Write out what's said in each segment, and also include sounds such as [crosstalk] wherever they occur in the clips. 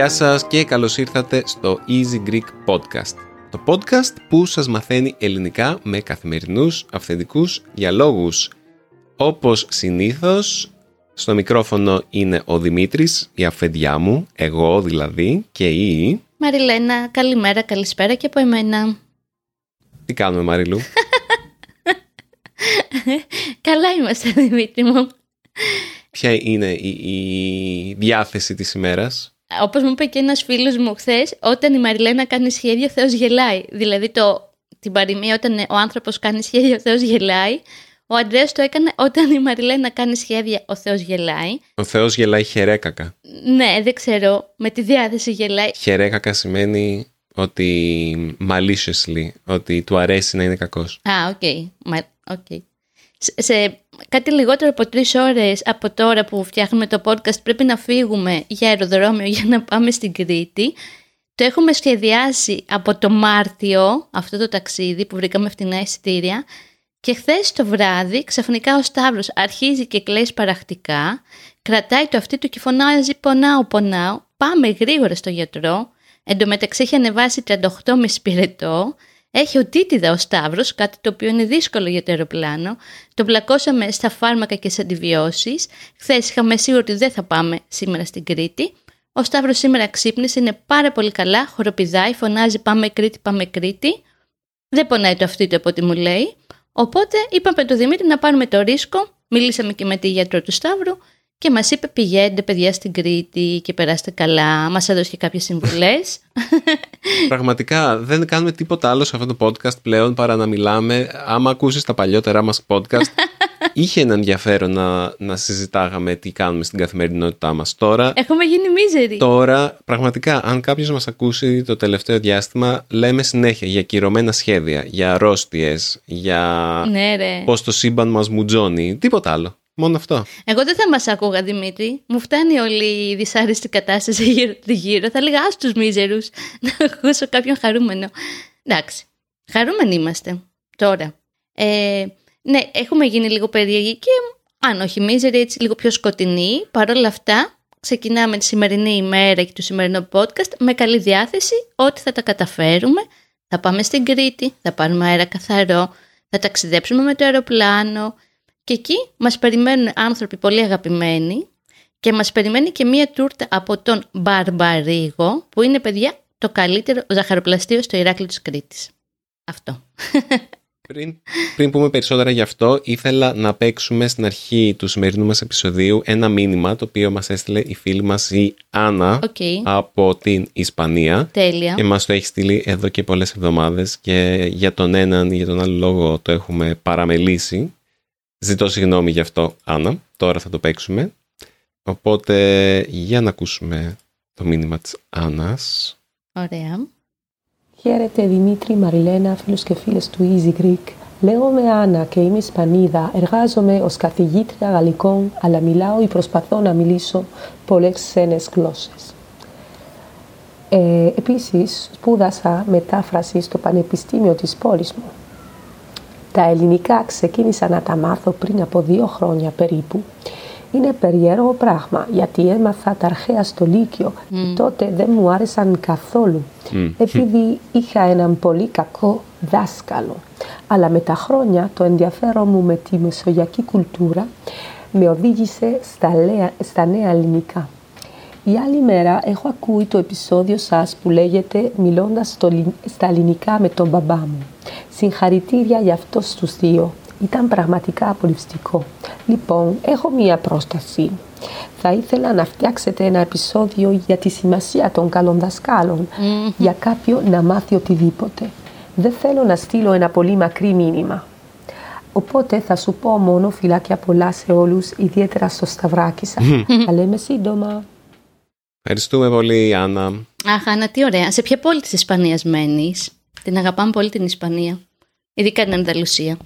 Γεια σας και καλώς ήρθατε στο Easy Greek Podcast. Το podcast που σας μαθαίνει ελληνικά με καθημερινούς αυθεντικούς διαλόγους. Όπως συνήθως, στο μικρόφωνο είναι ο Δημήτρης, η αφεντιά μου, εγώ δηλαδή, και η... Μαριλένα, καλημέρα, καλησπέρα και από εμένα. Τι κάνουμε Μαριλού; [laughs] Καλά είμαστε, Δημήτρη μου. Ποια είναι η, η διάθεση της ημέρας; Όπως μου είπε και ένας φίλος μου χθες, όταν η Μαριλένα κάνει σχέδιο, ο Θεός γελάει. Δηλαδή το, την παροιμία όταν ο άνθρωπος κάνει σχέδιο, ο Θεός γελάει. Ο Αντρέας το έκανε όταν η Μαριλένα κάνει σχέδια, ο Θεός γελάει. Ο Θεός γελάει χαιρέκακα. Ναι, δεν ξέρω, με τη διάθεση γελάει. Χαιρέκακα σημαίνει ότι maliciously, ότι του αρέσει να είναι κακός. Α, ok. Okay. okay. Σε κάτι λιγότερο από τρεις ώρες από τώρα που φτιάχνουμε το podcast πρέπει να φύγουμε για αεροδρόμιο για να πάμε στην Κρήτη. Το έχουμε σχεδιάσει από το Μάρτιο αυτό το ταξίδι που βρήκαμε φτηνά εισιτήρια και χθες το βράδυ ξαφνικά ο Σταύρος αρχίζει και κλαίει παραχτικά, κρατάει το αυτί του και φωνάζει πονάω πονάω, πάμε γρήγορα στο γιατρό, εντωμεταξύ έχει ανεβάσει 38 με σπιρετό, έχει οτίτιδα ο Σταύρος, κάτι το οποίο είναι δύσκολο για το αεροπλάνο. Το μπλακώσαμε στα φάρμακα και στις αντιβιώσεις. Χθες είχαμε σίγουρο ότι δεν θα πάμε σήμερα στην Κρήτη. Ο Σταύρος σήμερα ξύπνησε, είναι πάρα πολύ καλά, χοροπηδάει, φωνάζει πάμε Κρήτη, πάμε Κρήτη. Δεν πονάει το αυτί του από ό,τι μου λέει. Οπότε είπαμε το Δημήτρη να πάρουμε το ρίσκο. Μιλήσαμε και με τη γιατρό του Σταύρου και μας είπε πηγαίνετε παιδιά στην Κρήτη και περάστε καλά. Μας έδωσε και κάποιες συμβουλές. [laughs] Πραγματικά δεν κάνουμε τίποτα άλλο σε αυτό το podcast πλέον παρά να μιλάμε. Άμα ακούσεις τα παλιότερά μας podcast, [laughs] είχε ένα ενδιαφέρον να, να συζητάγαμε τι κάνουμε στην καθημερινότητά μας. Τώρα, Έχουμε γίνει μίζεροι. Τώρα, πραγματικά, αν κάποιος μας ακούσει το τελευταίο διάστημα, λέμε συνέχεια για κυρωμένα σχέδια, για αρρώστιες, για ναι, ρε. πώς το σύμπαν μας μουτζώνει, τίποτα άλλο. Μόνο αυτό. Εγώ δεν θα μας άκουγα, Δημήτρη. Μου φτάνει όλη η δυσάρεστη κατάσταση γύρω-γύρω. Θα λέγα ας τους μίζερους [laughs] να ακούσω κάποιον χαρούμενο. Εντάξει. Χαρούμενοι είμαστε τώρα. Ε, ναι, έχουμε γίνει λίγο περίεργοι και αν όχι μίζεροι, έτσι λίγο πιο σκοτεινοί. Παρ' όλα αυτά, ξεκινάμε τη σημερινή ημέρα και το σημερινό podcast με καλή διάθεση ότι θα τα καταφέρουμε. Θα πάμε στην Κρήτη, θα πάρουμε αέρα καθαρό, θα ταξιδέψουμε με το αεροπλάνο, και εκεί μας περιμένουν άνθρωποι πολύ αγαπημένοι και μας περιμένει και μία τούρτα από τον Μπαρμπαρίγο που είναι παιδιά το καλύτερο ζαχαροπλαστείο στο Ηράκλειο της Κρήτης. Αυτό. [laughs] Πριν, πριν πούμε περισσότερα γι' αυτό, ήθελα να παίξουμε στην αρχή του σημερινού μας επεισοδίου ένα μήνυμα το οποίο μας έστειλε η φίλη μας η Άννα από την Ισπανία. Τέλεια. Και μας το έχει στείλει εδώ και πολλές εβδομάδες και για τον έναν ή για τον άλλο λόγο το έχουμε παραμελήσει. Ζητώ συγγνώμη γι' αυτό, Άννα. Τώρα θα το παίξουμε. Οπότε, για να ακούσουμε το μήνυμα της Άννας. Ωραία. Χαίρετε Δημήτρη, Μαριλένα, φίλους και φίλες του Easy Greek. Λέγομαι Άννα και είμαι Ισπανίδα. Εργάζομαι ως καθηγήτρια γαλλικών, αλλά μιλάω ή προσπαθώ να μιλήσω πολλές ξένες γλώσσες. Ε, επίσης, σπούδασα μετάφραση στο Πανεπιστήμιο της πόλης μου. Τα ελληνικά ξεκίνησα να τα μάθω πριν από δύο χρόνια περίπου. Είναι περίεργο πράγμα γιατί έμαθα τα αρχαία στο Λύκειο mm. τότε δεν μου άρεσαν καθόλου επειδή είχα έναν πολύ κακό δάσκαλο. Αλλά με τα χρόνια το ενδιαφέρον μου με τη μεσογειακή κουλτούρα με οδήγησε στα, στα νέα ελληνικά. Η άλλη μέρα έχω ακούει το επεισόδιο σας που λέγεται «Μιλώντας στα ελληνικά με τον μπαμπά μου». Συγχαρητήρια για αυτό στους δύο. Ήταν πραγματικά απολυστικό. Λοιπόν, έχω μία πρόσταση. Θα ήθελα να φτιάξετε ένα επεισόδιο για τη σημασία των καλών δασκάλων, για κάποιον να μάθει οτιδήποτε. Δεν θέλω να στείλω ένα πολύ μακρύ μήνυμα. Οπότε θα σου πω μόνο φυλάκια πολλά σε όλους, ιδιαίτερα στο σταυράκι σας. Θα λέμε σύντομα. Ευχαριστούμε πολύ, Άννα. Αχ, Άννα, τι ωραία. Σε ποια πόλη της Ισπανίας μένεις; Την αγαπάμε πολύ την Ισπανία. Ειδικά την Ανταλουσία.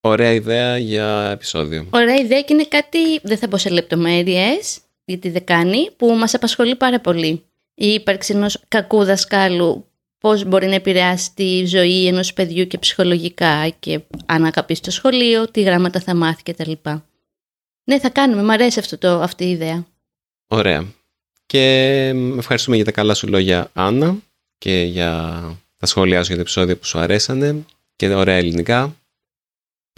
Ωραία ιδέα για επεισόδιο. Ωραία ιδέα και είναι κάτι, δεν θα πω σε λεπτομέρειες, για τη δεκάνη που μας απασχολεί πάρα πολύ. Η ύπαρξη ενός κακού δασκάλου πώς μπορεί να επηρεάσει τη ζωή ενός παιδιού και ψυχολογικά και αν αγαπήσει το σχολείο, τι γράμματα θα μάθει κτλ. Ναι, θα κάνουμε. Μ' αρέσει αυτό το, αυτή η ιδέα. Ωραία. Και ευχαριστούμε για τα καλά σου λόγια, Άννα, και για τα σχόλιά σου για το επεισόδιο που σου αρέσανε και ωραία ελληνικά.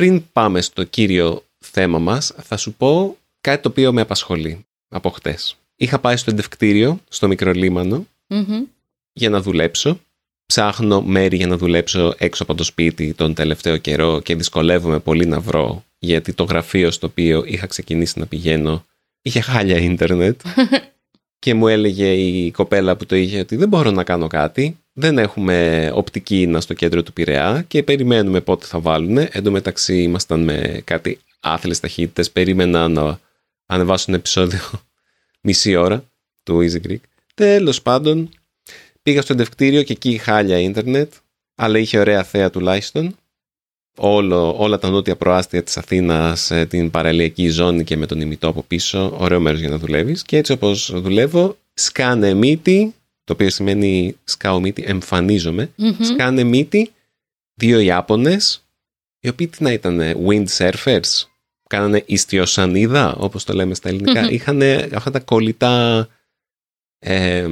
Πριν πάμε στο κύριο θέμα μας, θα σου πω κάτι το οποίο με απασχολεί από χτες. Είχα πάει στο εντευκτήριο, στο μικρολίμανο, για να δουλέψω. Ψάχνω μέρη για να δουλέψω έξω από το σπίτι τον τελευταίο καιρό και δυσκολεύομαι πολύ να βρω γιατί το γραφείο στο οποίο είχα ξεκινήσει να πηγαίνω είχε χάλια ίντερνετ [laughs] και μου έλεγε η κοπέλα που το είχε ότι δεν μπορώ να κάνω κάτι, δεν έχουμε οπτική ίνα στο κέντρο του Πειραιά και περιμένουμε πότε θα βάλουν. Εν τω μεταξύ ήμασταν με κάτι άθλες ταχύτητες, περίμενα να ανεβάσουν επεισόδιο [laughs] μισή ώρα του Easy Greek. Τέλος πάντων, πήγα στο εντευκτήριο και εκεί χάλια ίντερνετ, αλλά είχε ωραία θέα τουλάχιστον όλο, όλα τα νότια προάστια της Αθήνας, ε, την παραλιακή ζώνη και με τον ημιτό από πίσω, ωραίο μέρος για να δουλεύεις. Και έτσι όπως δουλεύω, σκάνε μύτη, το οποίο σημαίνει σκάω μύτη, εμφανίζομαι, σκάνε μύτη, δύο Ιάπωνες, οι οποίοι τι να ήταν, windsurfers, κάνανε ιστιοσανίδα, όπως το λέμε στα ελληνικα είχαν αυτά τα κολλητά ε,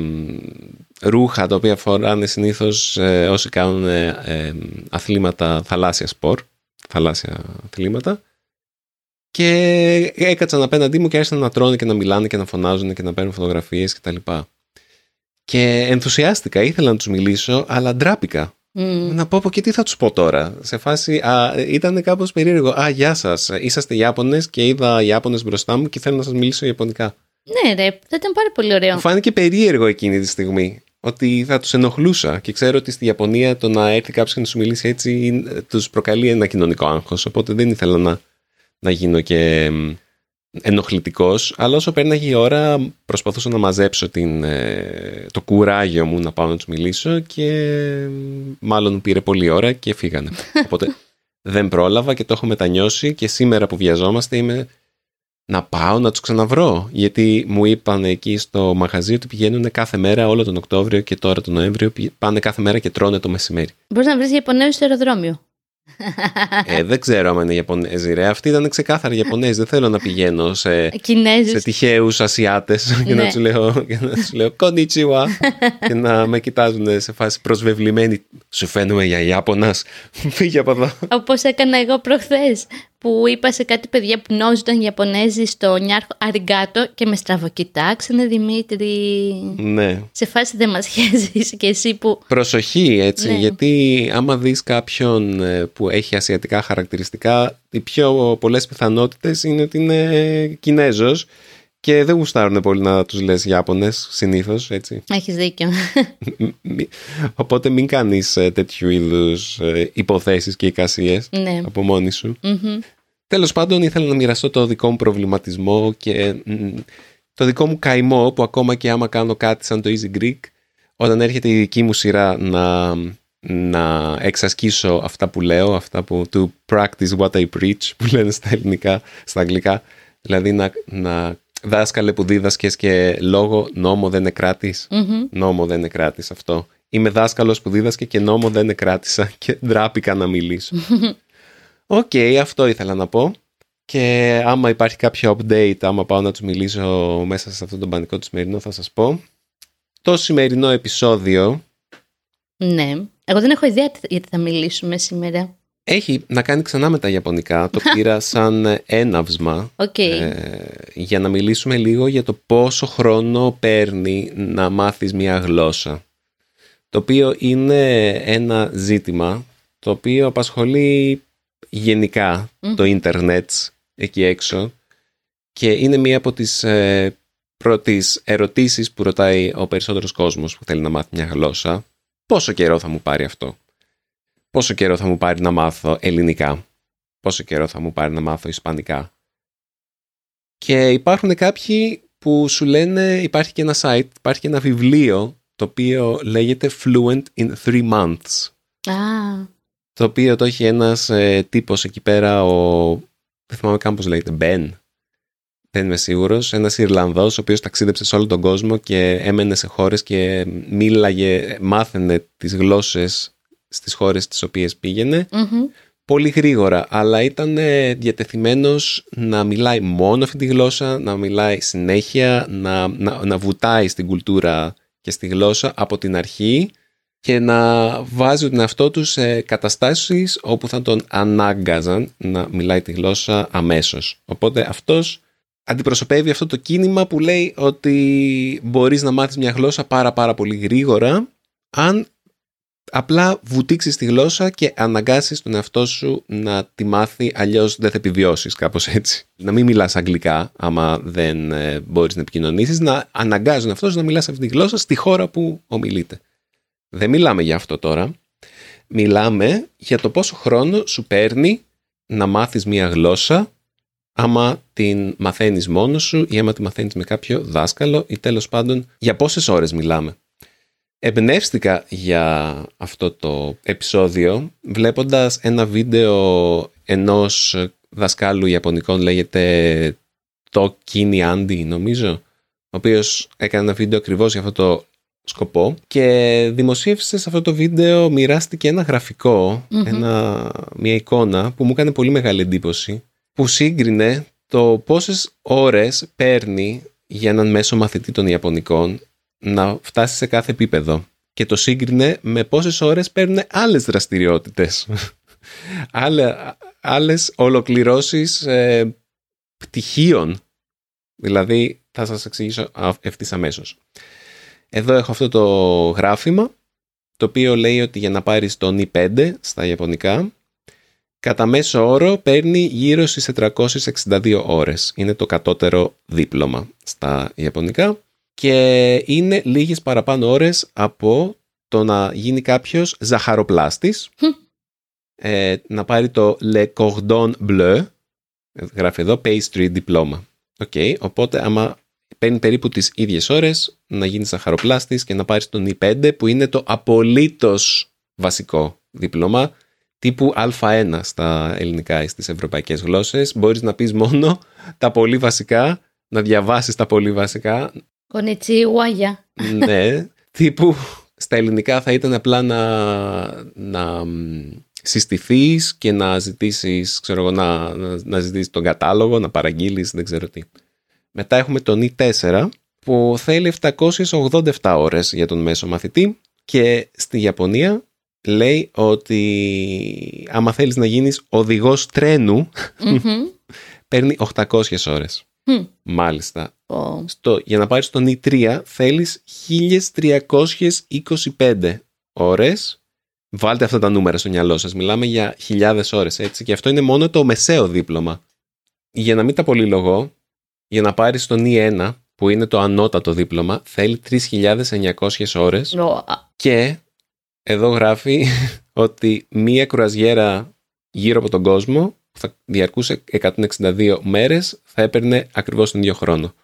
ρούχα τα οποία φοράνε συνήθως ε, όσοι κάνουν ε, αθλήματα θαλάσσια σπορ, θαλάσσια αθλήματα. Και έκατσαν απέναντί μου και άρχισαν να τρώνε και να μιλάνε και να φωνάζουν και να παίρνουν φωτογραφίες κτλ. Και, και ενθουσιάστηκα, ήθελα να τους μιλήσω, αλλά ντράπηκα. Να πω από και τι θα τους πω τώρα. Σε φάση, α, ήταν κάπως περίεργο. Α, γεια σας, είσαστε Ιάπωνες και είδα Ιάπωνες μπροστά μου και θέλω να σας μιλήσω Ιαπωνικά. Ναι, ρε, θα ήταν πάρα πολύ ωραίο. Μου φάνηκε περίεργο εκείνη τη στιγμή ότι θα τους ενοχλούσα και ξέρω ότι στη Ιαπωνία το να έρθει κάποιος και να σου μιλήσει έτσι τους προκαλεί ένα κοινωνικό άγχος. Οπότε δεν ήθελα να, να γίνω και ενοχλητικός. Αλλά όσο πέρναγε η ώρα, προσπαθούσα να μαζέψω την, ε, το κουράγιο μου να πάω να τους μιλήσω και μάλλον πήρε πολλή ώρα και φύγανε. [laughs] Οπότε δεν πρόλαβα και το έχω μετανιώσει και σήμερα που βιαζόμαστε είμαι να πάω να τους ξαναβρω. Γιατί μου είπαν εκεί στο μαγαζί ότι πηγαίνουν κάθε μέρα όλο τον Οκτώβριο και τώρα τον Νοέμβριο. Πάνε κάθε μέρα και τρώνε το μεσημέρι. Μπορείς να βρεις Ιαπωνέζου στο αεροδρόμιο. Ε, δεν ξέρω αν είναι Ιαπωνέζοι, ρε. Αυτοί ήταν ξεκάθαρα Ιαπωνέζοι. Δεν θέλω να πηγαίνω σε, σε τυχαίους Ασιάτες [laughs] και, να ναι. τους λέω, και να τους λέω Κονίτσιουα και να με κοιτάζουν σε φάση προσβεβλημένη. Σου φαίνομαι για Ιάπωνας. Φύγε από εδώ. Όπως έκανα εγώ προχθές που είπα σε κάτι παιδιά που νόζονταν Ιαπωνέζοι στο Νιάρχο Αριγκάτο και με στραβοκοιτάξανε Δημήτρη. Ναι. Σε φάση δεν μας χέζεις και εσύ που... Προσοχή έτσι, ναι. γιατί άμα δεις κάποιον ε, που έχει ασιατικά χαρακτηριστικά, οι πιο πολλές πιθανότητες είναι ότι είναι Κινέζος και δεν γουστάρουν πολύ να τους λες Ιάπωνες συνήθως, έτσι. Έχεις δίκιο. Οπότε μην κάνεις ε, τέτοιου είδους ε, υποθέσεις και εικασίες ναι. από μόνη σου. Τέλος πάντων ήθελα να μοιραστώ το δικό μου προβληματισμό και το δικό μου καημό που ακόμα και άμα κάνω κάτι σαν το Easy Greek όταν έρχεται η δική μου σειρά να, να εξασκήσω αυτά που λέω, αυτά που to practice what I preach που λένε στα ελληνικά, στα αγγλικά, δηλαδή να, να δάσκαλε που δίδασκες και λόγο νόμο δεν εκράτεις. Νόμο δεν εκράτεις αυτό. Είμαι δάσκαλος που δίδασκε και νόμο δεν εκράτησα [laughs] και ντράπηκα να μιλήσω. Οκ, αυτό ήθελα να πω. Και άμα υπάρχει κάποιο update, άμα πάω να τους μιλήσω μέσα σε αυτό το πανικό του σημερινό θα σας πω. Το σημερινό επεισόδιο... Ναι, εγώ δεν έχω ιδέα γιατί θα μιλήσουμε σήμερα. Έχει να κάνει ξανά με τα Ιαπωνικά. Το [laughs] πήρα σαν έναυσμα okay. ε, για να μιλήσουμε λίγο για το πόσο χρόνο παίρνει να μάθεις μια γλώσσα. Το οποίο είναι ένα ζήτημα το οποίο απασχολεί γενικά το ίντερνετς εκεί έξω και είναι μία από τις ε, πρώτες ερωτήσεις που ρωτάει ο περισσότερος κόσμος που θέλει να μάθει μια γλώσσα. Πόσο καιρό θα μου πάρει αυτό; Πόσο καιρό θα μου πάρει να μάθω ελληνικά, πόσο καιρό θα μου πάρει να μάθω ισπανικά; Και υπάρχουν κάποιοι που σου λένε υπάρχει και ένα site, υπάρχει και ένα βιβλίο το οποίο λέγεται Fluent in Three Months. Ah. Το οποίο το έχει ένας ε, τύπος εκεί πέρα, ο... δεν θυμάμαι καν πώς λέγεται, Ben. δεν είμαι σίγουρος, ένας Ιρλανδός ο οποίος ταξίδεψε σε όλο τον κόσμο και έμενε σε χώρες και μίλαγε, μάθαινε τις γλώσσες στις χώρες τις οποίες πήγαινε πολύ γρήγορα, αλλά ήταν ε, διατεθειμένος να μιλάει μόνο αυτή τη γλώσσα, να μιλάει συνέχεια, να, να, να βουτάει στην κουλτούρα και στη γλώσσα από την αρχή και να βάζει τον εαυτό του σε καταστάσεις όπου θα τον ανάγκαζαν να μιλάει τη γλώσσα αμέσως. Οπότε αυτός αντιπροσωπεύει αυτό το κίνημα που λέει ότι μπορείς να μάθεις μια γλώσσα πάρα πάρα πολύ γρήγορα αν απλά βουτήξεις τη γλώσσα και αναγκάσεις τον εαυτό σου να τη μάθει αλλιώς δεν θα επιβιώσεις κάπως έτσι. Να μην μιλάς αγγλικά άμα δεν ε, μπορείς να επικοινωνήσεις, να αναγκάζουν αυτός να μιλάς αυτή τη γλώσσα στη χώρα που ομιλείται. Δεν μιλάμε για αυτό τώρα. Μιλάμε για το πόσο χρόνο σου παίρνει να μάθεις μια γλώσσα άμα την μαθαίνεις μόνος σου ή άμα τη μαθαίνεις με κάποιο δάσκαλο ή τέλος πάντων για πόσες ώρες μιλάμε. Εμπνεύστηκα για αυτό το επεισόδιο βλέποντας ένα βίντεο ενός δασκάλου Ιαπωνικών λέγεται το Kini Andy νομίζω ο οποίος έκανε ένα βίντεο ακριβώς για αυτό το σκοπό και δημοσίευσε σε αυτό το βίντεο μοιράστηκε ένα ένα, μια εικόνα που μου έκανε πολύ μεγάλη εντύπωση που σύγκρινε το πόσες ώρες παίρνει για έναν μέσο μαθητή των Ιαπωνικών να φτάσει σε κάθε επίπεδο και το σύγκρινε με πόσες ώρες παίρνουν άλλες δραστηριότητες. [laughs] Άλλε, άλλες ολοκληρώσεις ε, πτυχίων. Δηλαδή θα σας εξηγήσω ευθύς αμέσως. Εδώ έχω αυτό το γράφημα, το οποίο λέει ότι για να πάρεις το νι 5 στα Ιαπωνικά, κατά μέσο όρο παίρνει γύρω στις 462 ώρες. Είναι το κατώτερο δίπλωμα στα Ιαπωνικά και είναι λίγες παραπάνω ώρες από το να γίνει κάποιος ζαχαροπλάστης, ε, να πάρει το Le Cordon Bleu, γράφει εδώ Pastry Diploma. Okay, οπότε άμα παίρνει περίπου τις ίδιες ώρες να γίνει ζαχαροπλάστης και να πάρεις τον E5 που είναι το απολύτως βασικό δίπλωμα τύπου Α1 στα ελληνικά ή στις ευρωπαϊκές γλώσσες. Μπορείς να πεις μόνο τα πολύ βασικά, να διαβάσεις τα πολύ βασικά. Κονιτσίουαγια. ναι, τύπου στα ελληνικά θα ήταν απλά να, να συστηθείς και να ζητήσεις, ξέρω να, να, να ζητήσεις τον κατάλογο, να παραγγείλεις, δεν ξέρω τι. Μετά έχουμε τον E4 που θέλει 787 ώρες για τον μέσο μαθητή και στη Ιαπωνία λέει ότι άμα θέλεις να γίνεις οδηγός τρένου [laughs] παίρνει 800 ώρες. Μάλιστα. Στο, για να πάρεις τον E3 θέλεις 1325 ώρες. Βάλτε αυτά τα νούμερα στο μυαλό σας. Μιλάμε για χιλιάδες ώρες έτσι. Και αυτό είναι μόνο το μεσαίο δίπλωμα. Για να μην τα πολυλογώ, για να πάρεις τον E1 που είναι το ανώτατο δίπλωμα θέλει 3.900 ώρες και εδώ γράφει ότι μία κρουαζιέρα γύρω από τον κόσμο που θα διαρκούσε 162 μέρες θα έπαιρνε ακριβώς τον ίδιο χρόνο.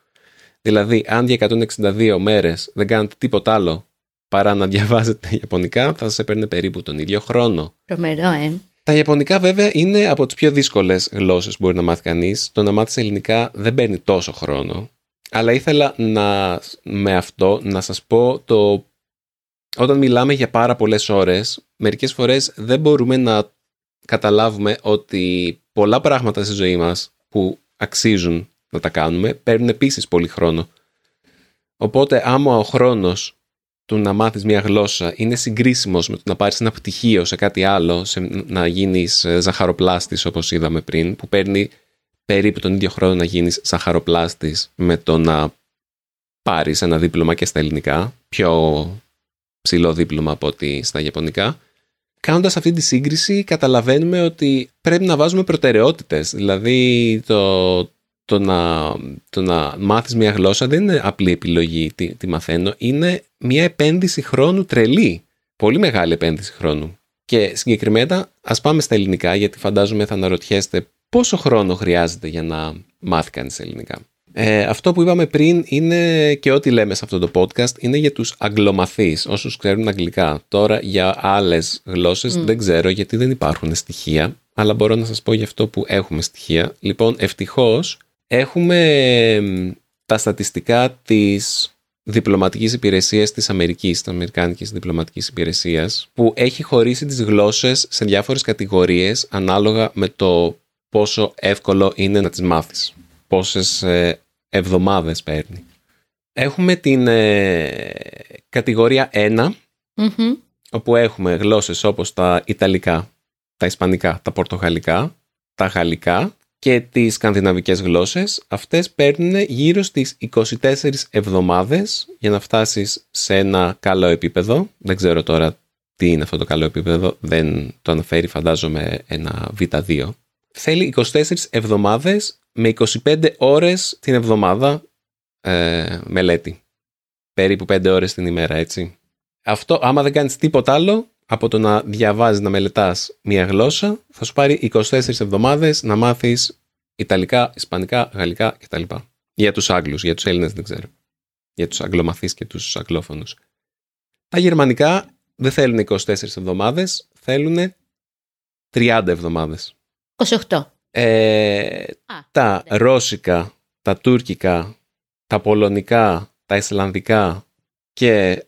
Δηλαδή, αν για 162 μέρες δεν κάνετε τίποτα άλλο παρά να διαβάζετε Ιαπωνικά, θα σας έπαιρνε περίπου τον ίδιο χρόνο. Τρομερό, ε. Τα Ιαπωνικά βέβαια είναι από τις πιο δύσκολες γλώσσες που μπορεί να μάθει κανείς. Το να μάθεις ελληνικά δεν παίρνει τόσο χρόνο. Αλλά ήθελα να, με αυτό να σας πω το... Όταν μιλάμε για πάρα πολλές ώρες, μερικές φορές δεν μπορούμε να καταλάβουμε ότι πολλά πράγματα στη ζωή μας που αξίζουν να τα κάνουμε παίρνουν επίσης πολύ χρόνο. Οπότε άμα ο χρόνος του να μάθεις μια γλώσσα είναι συγκρίσιμος με το να πάρεις ένα πτυχίο σε κάτι άλλο, σε, να γίνεις ε, ζαχαροπλάστης όπως είδαμε πριν, που παίρνει περίπου τον ίδιο χρόνο να γίνεις ζαχαροπλάστης με το να πάρεις ένα δίπλωμα και στα ελληνικά, πιο ψηλό δίπλωμα από ότι στα ιαπωνικά. Κάνοντας αυτή τη σύγκριση καταλαβαίνουμε ότι πρέπει να βάζουμε προτεραιότητες, δηλαδή το, το να, το να μάθεις μια γλώσσα δεν είναι απλή επιλογή τι, τι μαθαίνω, είναι μια επένδυση χρόνου τρελή. Πολύ μεγάλη επένδυση χρόνου. Και συγκεκριμένα ας πάμε στα ελληνικά γιατί φαντάζομαι θα αναρωτιέστε πόσο χρόνο χρειάζεται για να μάθει κανείς ελληνικά. Ε, αυτό που είπαμε πριν είναι και ό,τι λέμε σε αυτό το podcast είναι για τους αγγλομαθείς, όσους ξέρουν αγγλικά. Τώρα για άλλες γλώσσες δεν ξέρω γιατί δεν υπάρχουν στοιχεία, αλλά μπορώ να σας πω για αυτό που έχουμε στοιχεία. Λοιπόν, ευτυχώς Έχουμε εμ, τα στατιστικά της διπλωματικής υπηρεσίας της Αμερικής, της Αμερικάνικης διπλωματικής υπηρεσίας, που έχει χωρίσει τις γλώσσες σε διάφορες κατηγορίες ανάλογα με το πόσο εύκολο είναι να τις μάθεις. Πόσες ε, εβδομάδες παίρνει. Έχουμε την ε, κατηγορία 1, Μμμ. όπου έχουμε γλώσσες όπως τα Ιταλικά, τα Ισπανικά, τα Πορτογαλικά, τα Γαλλικά και τις σκανδιναβικές γλώσσες. Αυτές παίρνουν γύρω στις 24 εβδομάδες για να φτάσεις σε ένα καλό επίπεδο. Δεν ξέρω τώρα τι είναι αυτό το καλό επίπεδο, δεν το αναφέρει φαντάζομαι ένα Β2. Θέλει 24 εβδομάδες με 25 ώρες την εβδομάδα ε, μελέτη. Περίπου 5 ώρες την ημέρα, έτσι. Αυτό, άμα δεν κάνεις τίποτα άλλο από το να διαβάζεις, να μελετάς μία γλώσσα, θα σου πάρει 24 εβδομάδες να μάθεις Ιταλικά, Ισπανικά, Γαλλικά κτλ. Για τους Άγγλους, για τους Έλληνες δεν ξέρω. Για τους Αγγλομαθείς και τους Αγγλόφωνους. Τα Γερμανικά δεν θέλουν 24 εβδομάδες, θέλουν 30 εβδομάδες. 28. Ε, Α, τα ναι. ρώσικα, τα τουρκικά, τα πολωνικά, τα ισλανδικά και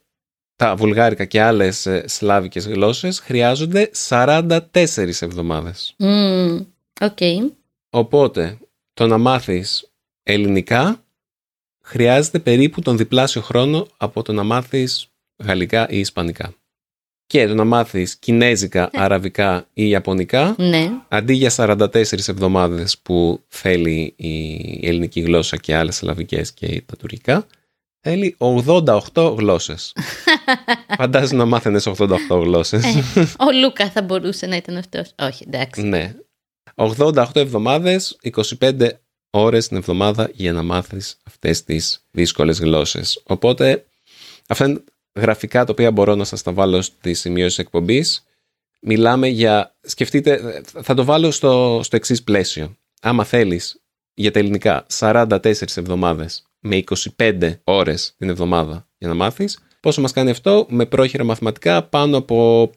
τα βουλγάρικα και άλλες ε, σλάβικες γλώσσες χρειάζονται 44 εβδομάδες. Μμμ. Οκ. Οπότε, το να μάθεις ελληνικά χρειάζεται περίπου τον διπλάσιο χρόνο από το να μάθεις γαλλικά ή ισπανικά. Και το να μάθεις κινέζικα, αραβικά ή ιαπωνικά Ναι. αντί για 44 εβδομάδες που θέλει η ελληνική γλώσσα και άλλες σλαβικές και τα τουρκικά, θέλει 88 γλώσσες. [laughs] Φαντάζομαι να μάθαινες 88 γλώσσες. Ε, ο Λούκα θα μπορούσε να ήταν αυτός. Όχι, εντάξει. ναι. 88 εβδομάδες, 25 ώρες την εβδομάδα για να μάθεις αυτές τις δύσκολες γλώσσες. Οπότε, αυτά είναι γραφικά τα οποία μπορώ να σας τα βάλω στις σημειώσεις εκπομπής. Μιλάμε για, σκεφτείτε, θα το βάλω στο, στο εξής πλαίσιο. Άμα θέλεις για τα ελληνικά 44 εβδομάδες με 25 ώρες την εβδομάδα για να μάθεις, πόσο μας κάνει αυτό; Με πρόχειρα μαθηματικά πάνω από,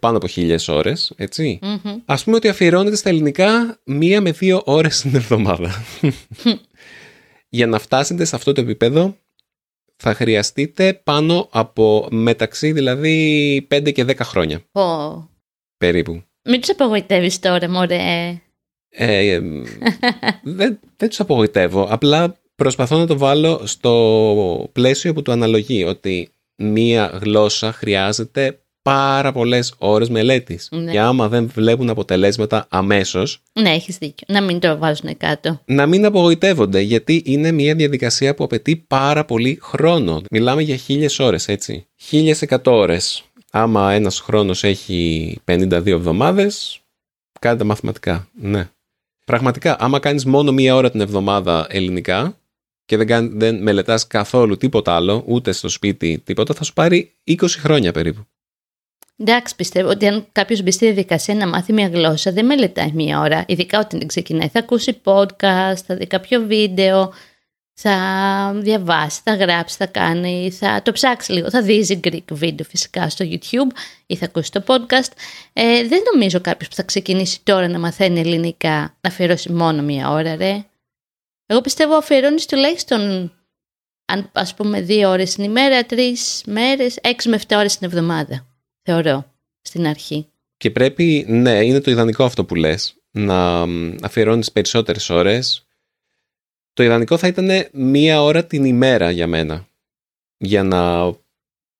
πάνω από χίλιες ώρες, έτσι. Μμμ. Ας πούμε ότι αφιερώνεται στα ελληνικά μία με δύο ώρες την εβδομάδα. [laughs] Για να φτάσετε σε αυτό το επίπεδο θα χρειαστείτε πάνω από μεταξύ δηλαδή 5 και 10 χρόνια Πω. περίπου. Μην τους απογοητεύεις τώρα, μωρέ. Ε, ε, δεν, δεν τους απογοητεύω, απλά προσπαθώ να το βάλω στο πλαίσιο που του αναλογεί ότι μία γλώσσα χρειάζεται πάρα πολλές ώρες μελέτης Ναι. και άμα δεν βλέπουν αποτελέσματα αμέσως Ναι, έχεις δίκιο. Να μην το βάζουν κάτω. να μην απογοητεύονται γιατί είναι μια διαδικασία που απαιτεί πάρα πολύ χρόνο. Μιλάμε για χίλιες ώρες, έτσι. Χίλιες εκατό ώρες. Άμα ένας χρόνος έχει 52 εβδομάδες, κάντε μαθηματικά. Ναι. Πραγματικά, άμα κάνεις μόνο μία ώρα την εβδομάδα ελληνικά και δεν, κάν- δεν μελετάς καθόλου τίποτα άλλο, ούτε στο σπίτι τίποτα, θα σου πάρει 20 χρόνια περίπου. Εντάξει, πιστεύω ότι αν κάποιος μπει στη διαδικασία να μάθει μια γλώσσα, δεν μελετάει μία ώρα. Ειδικά όταν την ξεκινάει. Θα ακούσει podcast, θα δει κάποιο βίντεο, θα διαβάσει, θα γράψει, θα κάνει, θα το ψάξει λίγο. Θα δει Greek βίντεο φυσικά στο YouTube ή θα ακούσει το podcast. Ε, δεν νομίζω κάποιος που θα ξεκινήσει τώρα να μαθαίνει ελληνικά να αφιερώσει μόνο μία ώρα, ρε. Εγώ πιστεύω αφιερώνεις τουλάχιστον, αν ας πούμε, δύο ώρες την ημέρα, τρεις μέρες, έξι με 7 ώρες την εβδομάδα θεωρώ, στην αρχή. Και πρέπει, ναι, είναι το ιδανικό αυτό που λες, να μ, αφιερώνεις περισσότερες ώρες. Το ιδανικό θα ήταν μία ώρα την ημέρα για μένα, για να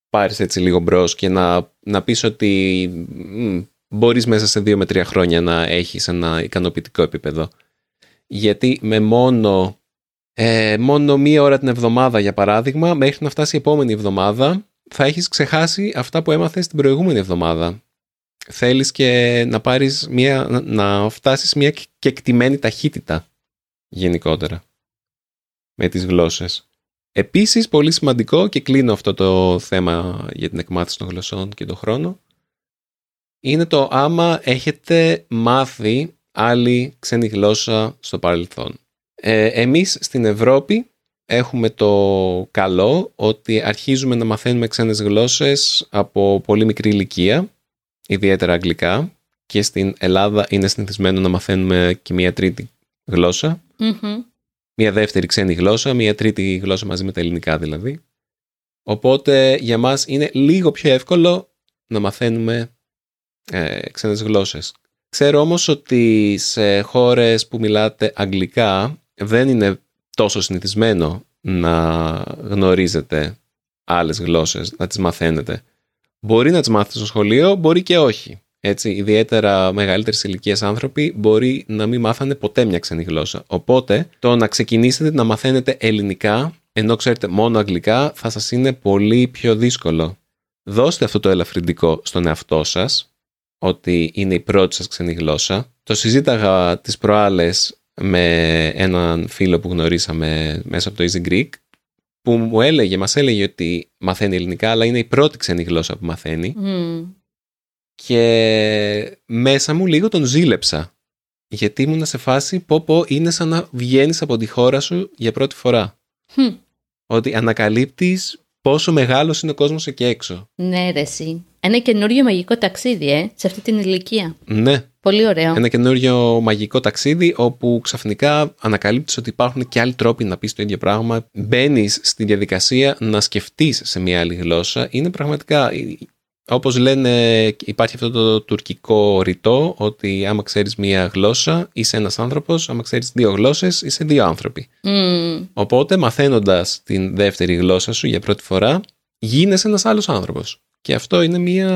πάρεις έτσι λίγο μπρος και να, να πεις ότι μ, μπορείς μέσα σε δύο με τρία χρόνια να έχεις ένα ικανοποιητικό επίπεδο. Γιατί με μόνο, ε, μόνο μία ώρα την εβδομάδα, για παράδειγμα, μέχρι να φτάσει η επόμενη εβδομάδα, θα έχεις ξεχάσει αυτά που έμαθες την προηγούμενη εβδομάδα θέλεις και να πάρεις μια, να- να φτάσεις μια κεκτημένη ταχύτητα γενικότερα με τις γλώσσες. Επίσης, πολύ σημαντικό και κλείνω αυτό το θέμα για την εκμάθηση των γλωσσών και τον χρόνο είναι το άμα έχετε μάθει άλλη ξένη γλώσσα στο παρελθόν. Ε, εμείς στην Ευρώπη έχουμε το καλό ότι αρχίζουμε να μαθαίνουμε ξένες γλώσσες από πολύ μικρή ηλικία ιδιαίτερα αγγλικά και στην Ελλάδα είναι συνηθισμένο να μαθαίνουμε και μια τρίτη γλώσσα. Μμμ. Μια δεύτερη ξένη γλώσσα, μια τρίτη γλώσσα μαζί με τα ελληνικά δηλαδή. Οπότε για μας είναι λίγο πιο εύκολο να μαθαίνουμε ε, ξένες γλώσσες. Ξέρω όμως ότι σε χώρες που μιλάτε αγγλικά δεν είναι τόσο συνηθισμένο να γνωρίζετε άλλες γλώσσες, να τις μαθαίνετε. Μπορεί να τις μάθετε στο σχολείο, μπορεί και όχι. Έτσι, ιδιαίτερα μεγαλύτερη ηλικία άνθρωποι μπορεί να μην μάθανε ποτέ μια ξένη γλώσσα. Οπότε, το να ξεκινήσετε να μαθαίνετε ελληνικά, ενώ ξέρετε μόνο αγγλικά, θα σας είναι πολύ πιο δύσκολο. Δώστε αυτό το ελαφρυντικό στον εαυτό σας, ότι είναι η πρώτη σας ξένη γλώσσα. Το συζήταγα τις προάλλες με έναν φίλο που γνωρίσαμε μέσα από το Easy Greek, που μου έλεγε, μας έλεγε ότι μαθαίνει ελληνικά, αλλά είναι η πρώτη ξένη γλώσσα που μαθαίνει. Και μέσα μου λίγο τον ζήλεψα. Γιατί ήμουν σε φάση πω πω είναι σαν να βγαίνεις από τη χώρα σου για πρώτη φορά. Ότι ανακαλύπτεις πόσο μεγάλος είναι ο κόσμος εκεί έξω. Ναι ρε εσύ. Ένα καινούριο μαγικό ταξίδι, ε, σε αυτή την ηλικία. Ναι. Πολύ ωραίο. Ένα καινούριο μαγικό ταξίδι όπου ξαφνικά ανακαλύπτεις ότι υπάρχουν και άλλοι τρόποι να πεις το ίδιο πράγμα. Μπαίνεις στη διαδικασία να σκεφτείς σε μια άλλη γλώσσα. Είναι πραγματικά όπως λένε υπάρχει αυτό το τουρκικό ρητό ότι άμα ξέρεις μία γλώσσα είσαι ένας άνθρωπος, άμα ξέρεις δύο γλώσσες είσαι δύο άνθρωποι. Οπότε μαθαίνοντας την δεύτερη γλώσσα σου για πρώτη φορά γίνεσαι ένας άλλος άνθρωπος. Και αυτό είναι μία,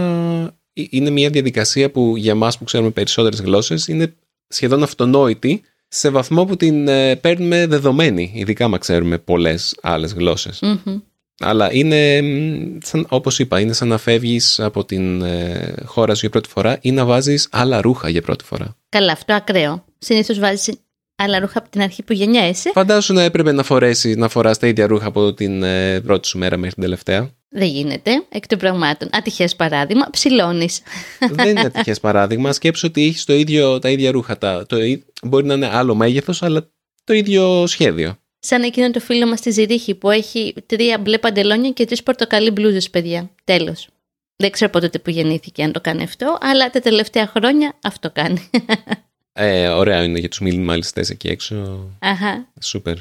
είναι μία διαδικασία που για μας που ξέρουμε περισσότερες γλώσσες είναι σχεδόν αυτονόητη σε βαθμό που την ε, παίρνουμε δεδομένη, ειδικά άμα ξέρουμε πολλές άλλες αλλά είναι, σαν, όπως είπα, είναι σαν να φεύγεις από την ε, χώρα σου για πρώτη φορά ή να βάζεις άλλα ρούχα για πρώτη φορά. Καλά, αυτό ακραίο. Συνήθως βάζεις άλλα ρούχα από την αρχή που γεννιέσαι. Φαντάσου να έπρεπε να φορέσει, να φοράς τα ίδια ρούχα από την ε, πρώτη σου μέρα μέχρι την τελευταία. Δεν γίνεται, εκ των πραγμάτων. Ατυχές παράδειγμα, ψηλώνεις. Δεν είναι [laughs] ατυχές παράδειγμα. Σκέψου ότι έχεις τα ίδια ρούχα. Τα, το, μπορεί να είναι άλλο μέγεθος, αλλά το ίδιο σχέδιο. Σαν εκείνο το φίλο μας στη Ζηρίχη που έχει τρία μπλε παντελόνια και τρεις πορτοκαλί μπλούζες, παιδιά. Τέλος. Δεν ξέρω από τότε που γεννήθηκε αν το κάνει αυτό, αλλά τα τελευταία χρόνια αυτό κάνει. [laughs] Ε, ωραία είναι για του μινιμαλιστέ εκεί έξω. Αχα. Σούπερ.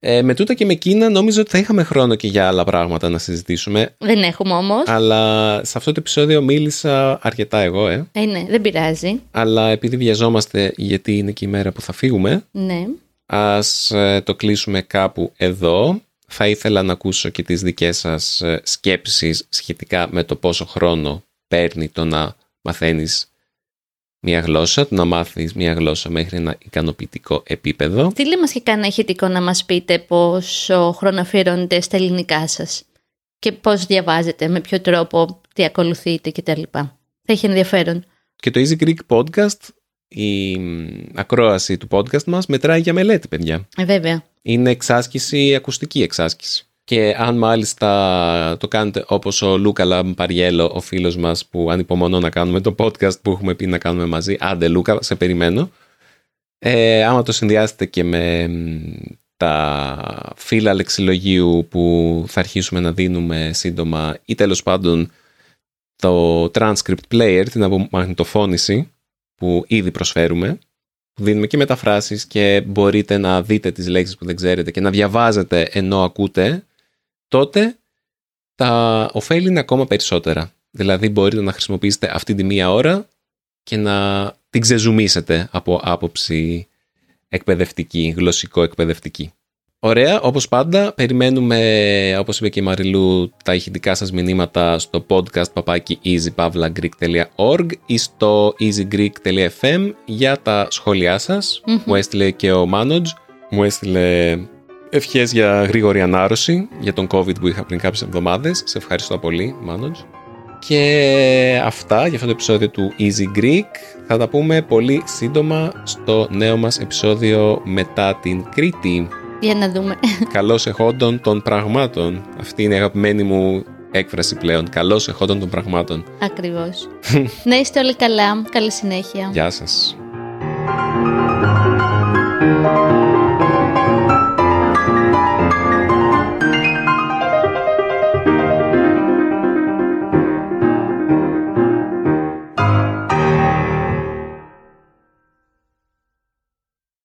Ε, με τούτα και με εκείνα νόμιζα ότι θα είχαμε χρόνο και για άλλα πράγματα να συζητήσουμε. Δεν έχουμε όμως. Αλλά σε αυτό το επεισόδιο μίλησα αρκετά εγώ, ε. Ε, ναι, δεν πειράζει. Αλλά επειδή βιαζόμαστε γιατί είναι και η μέρα που θα φύγουμε. Ναι. Ας ε, το κλείσουμε κάπου εδώ. Θα ήθελα να ακούσω και τις δικές σας ε, σκέψεις σχετικά με το πόσο χρόνο παίρνει το να μαθαίνεις μια γλώσσα, το να μάθεις μια γλώσσα μέχρι ένα ικανοποιητικό επίπεδο. Τι λέει μας και κανένα ηχητικό να μας πείτε πόσο χρόνο αφιερώνετε στα ελληνικά σας και πώς διαβάζετε, με ποιο τρόπο, τι ακολουθείτε κτλ. Θα έχει ενδιαφέρον. Και το Easy Greek Podcast η ακρόαση του podcast μας μετράει για μελέτη, παιδιά. Ε, βέβαια. Είναι εξάσκηση, ακουστική εξάσκηση. Και αν μάλιστα το κάνετε όπως ο Λούκα Λαμπαριέλο, ο φίλος μας που ανυπομονώ να κάνουμε το podcast που έχουμε πει να κάνουμε μαζί. Άντε Λούκα, σε περιμένω. Ε, άμα το συνδυάσετε και με τα φύλλα λεξιλογίου που θα αρχίσουμε να δίνουμε σύντομα ή τέλος πάντων το transcript player, την απομαγνητοφώνηση που ήδη προσφέρουμε, που δίνουμε και μεταφράσεις και μπορείτε να δείτε τις λέξεις που δεν ξέρετε και να διαβάζετε ενώ ακούτε, τότε τα ωφέλη είναι ακόμα περισσότερα. Δηλαδή μπορείτε να χρησιμοποιήσετε αυτή τη μία ώρα και να την ξεζουμίσετε από άποψη εκπαιδευτική, γλωσσικό-εκπαιδευτική. Ωραία, όπως πάντα, περιμένουμε, όπως είπε και η Μαριλού, τα ηχητικά σας μηνύματα στο podcast παπάκι easypavlagreek.org ή στο easygreek.fm για τα σχόλιά σας. Μου έστειλε και ο Μάνοτζ, μου έστειλε ευχές για γρήγορη ανάρρωση για τον COVID που είχα πριν κάποιες εβδομάδες. Σε ευχαριστώ πολύ, Μάνοτζ. Και αυτά για αυτό το επεισόδιο του Easy Greek. Θα τα πούμε πολύ σύντομα στο νέο μας επεισόδιο μετά την Κρήτη. Για να δούμε. [laughs] Καλώς εχόντων των πραγμάτων. Αυτή είναι η αγαπημένη μου έκφραση πλέον. Καλώς εχόντων των πραγμάτων. Ακριβώς. να είστε όλοι καλά. Καλή συνέχεια. Γεια σας.